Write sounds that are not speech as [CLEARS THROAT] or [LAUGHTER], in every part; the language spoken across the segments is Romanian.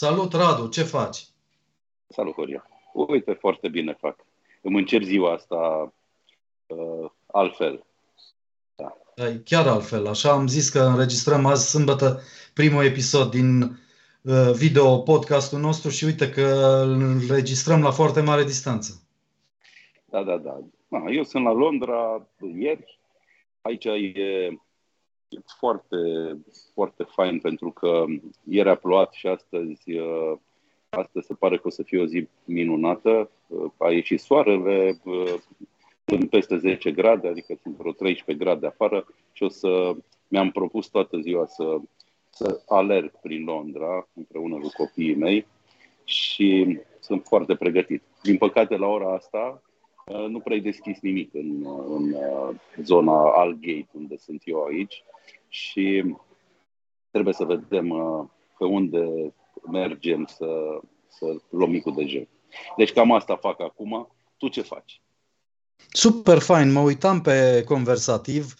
Salut, Radu, ce faci? Salut, Horia. Uite, foarte bine fac. Îmi încerc ziua asta uh, altfel. Da. Chiar altfel. Așa am zis că înregistrăm azi sâmbătă primul episod din uh, video podcastul nostru și uite că îl înregistrăm la foarte mare distanță. Da, da, da. Eu sunt la Londra ieri. Aici e foarte, foarte fain pentru că ieri a plouat și astăzi, uh, astăzi se pare că o să fie o zi minunată. Uh, a ieșit soarele, sunt uh, peste 10 grade, adică sunt vreo 13 grade afară și o să mi-am propus toată ziua să, să alerg prin Londra împreună cu copiii mei și sunt foarte pregătit. Din păcate, la ora asta, nu prea deschis nimic în, în zona Algate, unde sunt eu aici și trebuie să vedem uh, pe unde mergem să, să luăm micul dejun. Deci cam asta fac acum. Tu ce faci? Super fain. Mă uitam pe Conversativ,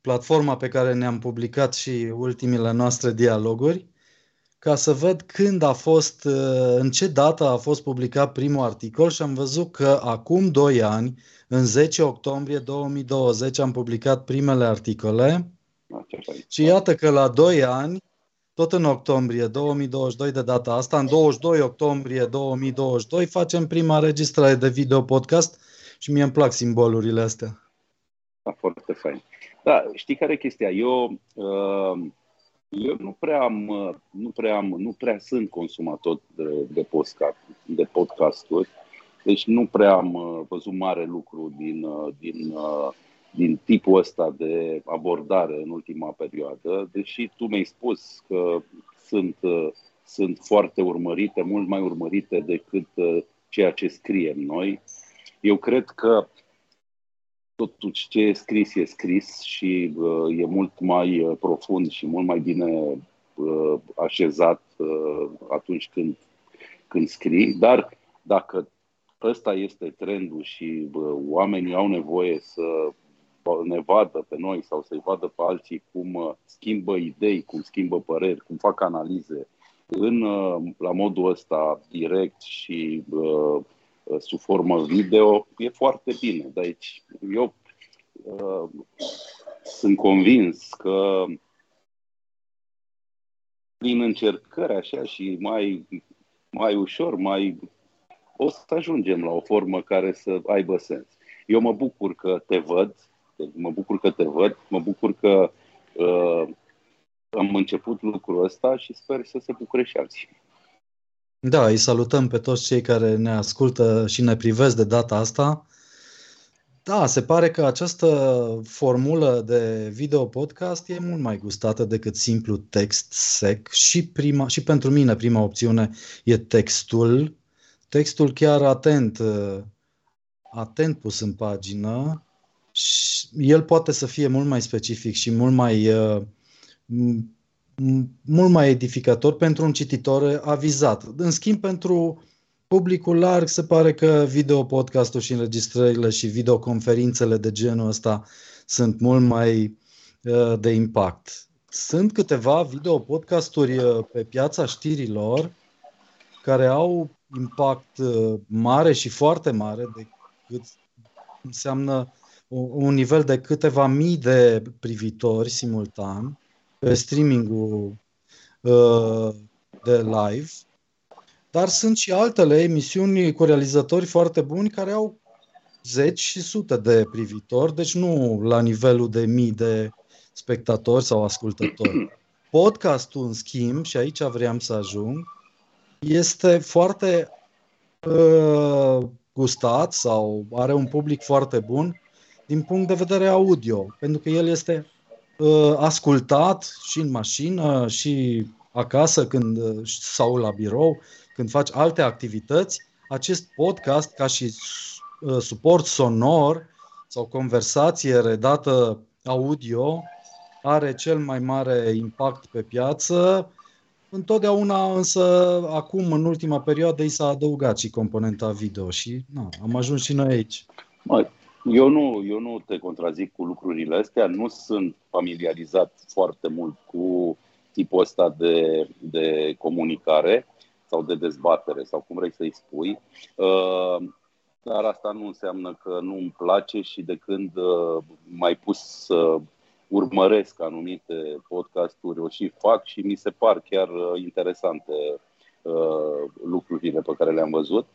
platforma pe care ne-am publicat și ultimile noastre dialoguri, ca să văd când a fost, uh, în ce dată a fost publicat primul articol și am văzut că acum 2 ani, în 10 octombrie 2020, am publicat primele articole și iată că la 2 ani, tot în octombrie 2022 de data asta, în 22 octombrie 2022, facem prima registrare de video podcast și mie îmi plac simbolurile astea. Da, foarte fain. Da, știi care e chestia? Eu, uh, eu nu prea am, uh, nu prea am, nu prea sunt consumator de, de, podcast, de podcasturi, deci nu prea am uh, văzut mare lucru din, din din tipul ăsta de abordare în ultima perioadă, deși tu mi-ai spus că sunt, sunt foarte urmărite, mult mai urmărite decât uh, ceea ce scriem noi. Eu cred că totuși ce e scris e scris și uh, e mult mai uh, profund și mult mai bine uh, așezat uh, atunci când, când scrii, dar dacă ăsta este trendul și uh, oamenii au nevoie să ne vadă pe noi sau să-i vadă pe alții cum uh, schimbă idei, cum schimbă păreri, cum fac analize în, uh, la modul ăsta direct și uh, uh, sub formă video, e foarte bine. Deci eu uh, sunt convins că prin încercări așa și mai, mai ușor, mai o să ajungem la o formă care să aibă sens. Eu mă bucur că te văd, Mă bucur că te văd, mă bucur că uh, am început lucrul ăsta și sper să se bucure și alții. Da, îi salutăm pe toți cei care ne ascultă și ne privesc de data asta. Da, se pare că această formulă de video podcast e mult mai gustată decât simplu text sec și, prima, și pentru mine prima opțiune e textul. Textul chiar atent, uh, atent pus în pagină, el poate să fie mult mai specific și mult mai uh, mult mai edificator pentru un cititor avizat. În schimb, pentru publicul larg se pare că video podcastul și înregistrările și videoconferințele de genul ăsta sunt mult mai uh, de impact. Sunt câteva video podcasturi uh, pe piața știrilor care au impact mare și foarte mare decât înseamnă un nivel de câteva mii de privitori simultan pe streamingul uh, de live, dar sunt și altele emisiuni cu realizatori foarte buni care au zeci și sute de privitori, deci nu la nivelul de mii de spectatori sau ascultători. [CLEARS THROAT] Podcastul, în schimb, și aici vreau să ajung, este foarte uh, gustat sau are un public foarte bun din punct de vedere audio, pentru că el este uh, ascultat și în mașină și acasă când, uh, sau la birou, când faci alte activități, acest podcast ca și uh, suport sonor sau conversație redată audio are cel mai mare impact pe piață. Întotdeauna, însă, acum, în ultima perioadă, i s-a adăugat și componenta video și na, am ajuns și noi aici. Mă, eu nu, eu nu te contrazic cu lucrurile astea, nu sunt familiarizat foarte mult cu tipul ăsta de, de comunicare, sau de dezbatere sau cum vrei să-i spui. Uh, dar asta nu înseamnă că nu îmi place și de când mai pus să urmăresc anumite podcasturi, o și fac și mi se par chiar interesante lucrurile pe care le-am văzut.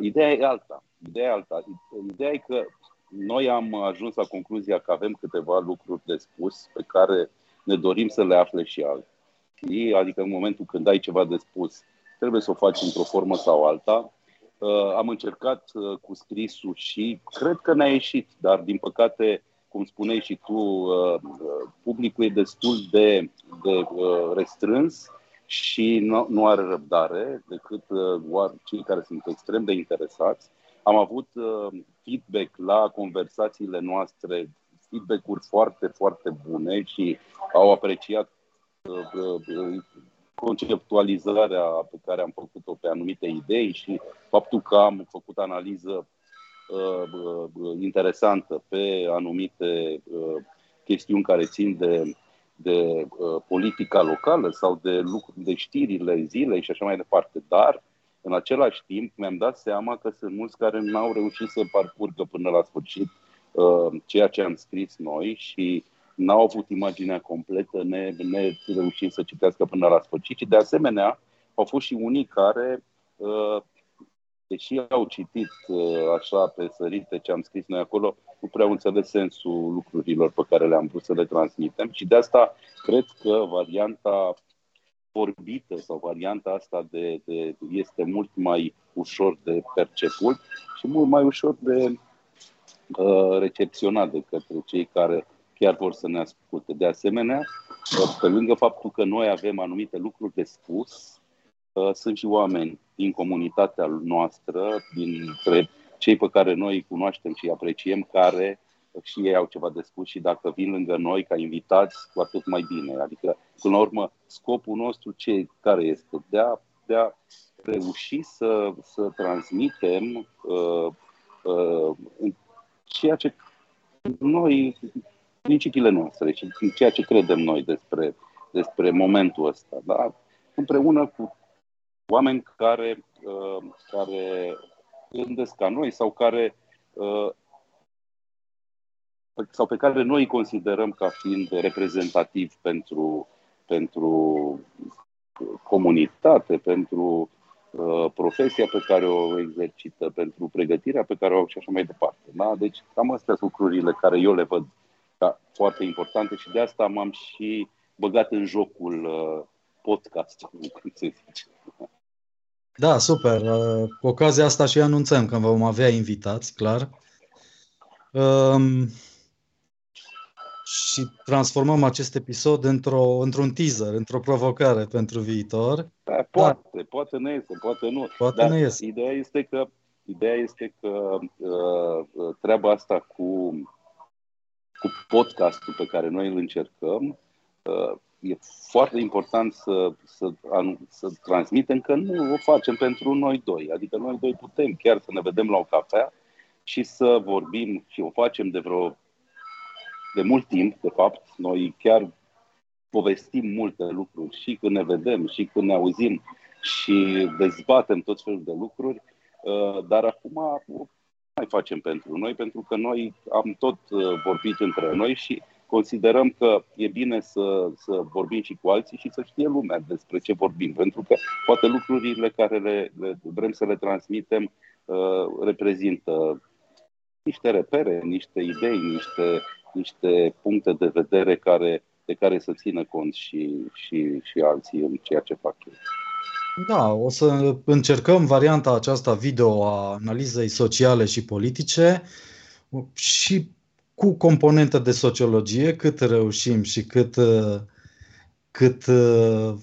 Ideea e alta. Ideea e alta. Ideea e că noi am ajuns la concluzia că avem câteva lucruri de spus pe care ne dorim să le afle și alții. Adică în momentul când ai ceva de spus, trebuie să o faci într-o formă sau alta. Uh, am încercat uh, cu scrisul și cred că ne-a ieșit, dar din păcate, cum spuneai și tu, uh, publicul e destul de, de restrâns și nu, nu are răbdare decât cei care sunt extrem de interesați. Am avut feedback la conversațiile noastre, feedback-uri foarte, foarte bune și au apreciat conceptualizarea pe care am făcut-o pe anumite idei și faptul că am făcut analiză uh, uh, interesantă pe anumite uh, chestiuni care țin de, de uh, politica locală sau de lucruri, de știrile zilei și așa mai departe. Dar, în același timp, mi-am dat seama că sunt mulți care n-au reușit să parcurgă până la sfârșit uh, ceea ce am scris noi și n-au avut imaginea completă, ne, ne reușim să citească până la sfârșit. Și de asemenea, au fost și unii care, uh, deși au citit uh, așa pe sărite ce am scris noi acolo, nu prea au înțeles sensul lucrurilor pe care le-am vrut să le transmitem. Și de asta cred că varianta vorbită sau varianta asta de, de, este mult mai ușor de perceput și mult mai ușor de uh, recepționat de către cei care chiar vor să ne asculte. De asemenea, pe lângă faptul că noi avem anumite lucruri de spus, uh, sunt și oameni din comunitatea noastră, dintre cei pe care noi îi cunoaștem și îi apreciem, care și ei au ceva de spus și dacă vin lângă noi ca invitați, cu atât mai bine. Adică, până la urmă, scopul nostru ce, care este? De a, de a reuși să, să transmitem uh, uh, ceea ce noi principiile noastre și ceea ce credem noi despre, despre momentul ăsta. Da? Împreună cu oameni care, uh, care gândesc ca noi sau care uh, sau pe care noi îi considerăm ca fiind reprezentativ pentru, pentru comunitate, pentru uh, profesia pe care o exercită, pentru pregătirea pe care o au și așa mai departe. Da? Deci cam astea sunt lucrurile care eu le văd da, foarte importante și de asta m-am și băgat în jocul uh, podcastului, [LAUGHS] cum se zice. Da, super. Uh, cu ocazia asta și anunțăm că vom avea invitați, clar. Um, și transformăm acest episod într-o, într-un teaser, într-o provocare pentru viitor. Da, poate, da. poate ne iese, poate nu. Poate Dar ne iese. Ideea este că, ideea este că uh, treaba asta cu cu podcastul pe care noi îl încercăm, uh, e foarte important să, să, să transmitem că nu o facem pentru noi doi. Adică noi doi putem chiar să ne vedem la o cafea și să vorbim și o facem de vreo de mult timp, de fapt. Noi chiar povestim multe lucruri și când ne vedem și când ne auzim și dezbatem tot felul de lucruri, uh, dar acum mai facem pentru noi, pentru că noi am tot uh, vorbit între noi și considerăm că e bine să, să vorbim și cu alții și să știe lumea despre ce vorbim, pentru că poate lucrurile care le, le vrem să le transmitem uh, reprezintă niște repere, niște idei, niște, niște puncte de vedere care, de care să țină cont și, și, și alții în ceea ce fac eu. Da, o să încercăm varianta aceasta video a analizei sociale și politice și cu componentă de sociologie, cât reușim și cât, cât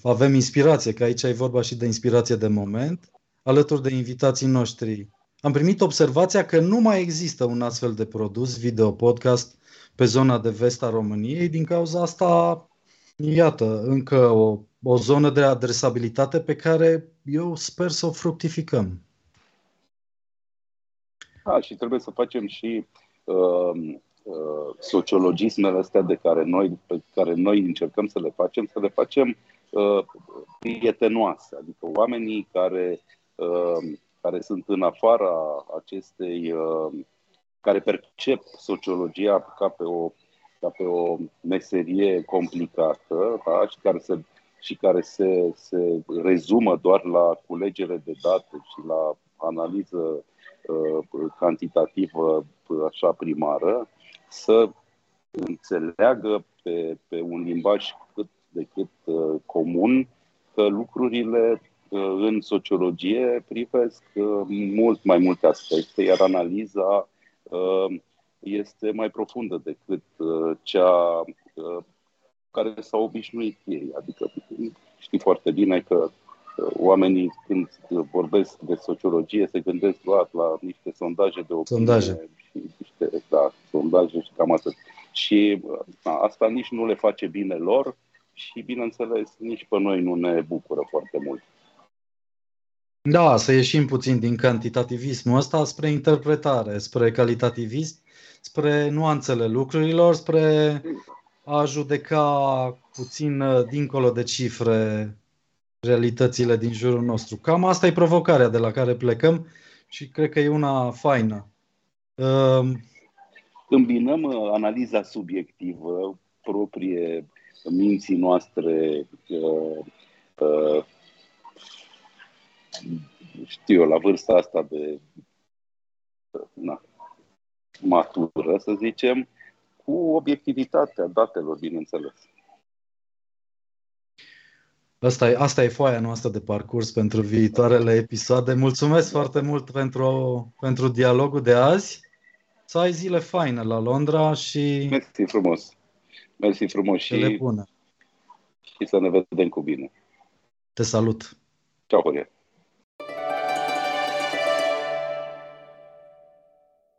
avem inspirație, că aici e vorba și de inspirație de moment, alături de invitații noștri. Am primit observația că nu mai există un astfel de produs, video podcast, pe zona de vest a României. Din cauza asta, iată, încă o o zonă de adresabilitate pe care eu sper să o fructificăm. Da, și trebuie să facem și uh, uh, sociologismele astea de care noi, pe care noi încercăm să le facem, să le facem uh, prietenoase, adică oamenii care, uh, care sunt în afara acestei, uh, care percep sociologia ca pe o, ca pe o meserie complicată da? și care se și care se, se rezumă doar la culegere de date și la analiză uh, cantitativă așa primară, să înțeleagă pe, pe un limbaj cât de cât uh, comun că lucrurile uh, în sociologie privesc uh, mult mai multe aspecte, iar analiza uh, este mai profundă decât uh, cea uh, care s-au obișnuit ei. Adică știi foarte bine că oamenii când vorbesc de sociologie se gândesc doar la niște sondaje de opinie sondaje. și niște da, sondaje și cam atât. Și da, asta nici nu le face bine lor și, bineînțeles, nici pe noi nu ne bucură foarte mult. Da, să ieșim puțin din cantitativismul ăsta spre interpretare, spre calitativism, spre nuanțele lucrurilor, spre a judeca puțin uh, dincolo de cifre realitățile din jurul nostru. Cam asta e provocarea de la care plecăm și cred că e una faină. Um, Îmbinăm uh, analiza subiectivă proprie minții noastre uh, uh, știu eu, la vârsta asta de na, matură, să zicem, cu obiectivitatea datelor, bineînțeles. Asta e, asta e foaia noastră de parcurs pentru viitoarele episoade. Mulțumesc foarte mult pentru, pentru dialogul de azi. Să ai zile faine la Londra și... Mersi frumos. Mersi frumos și, bune. și să ne vedem cu bine. Te salut. Ciao, Horia.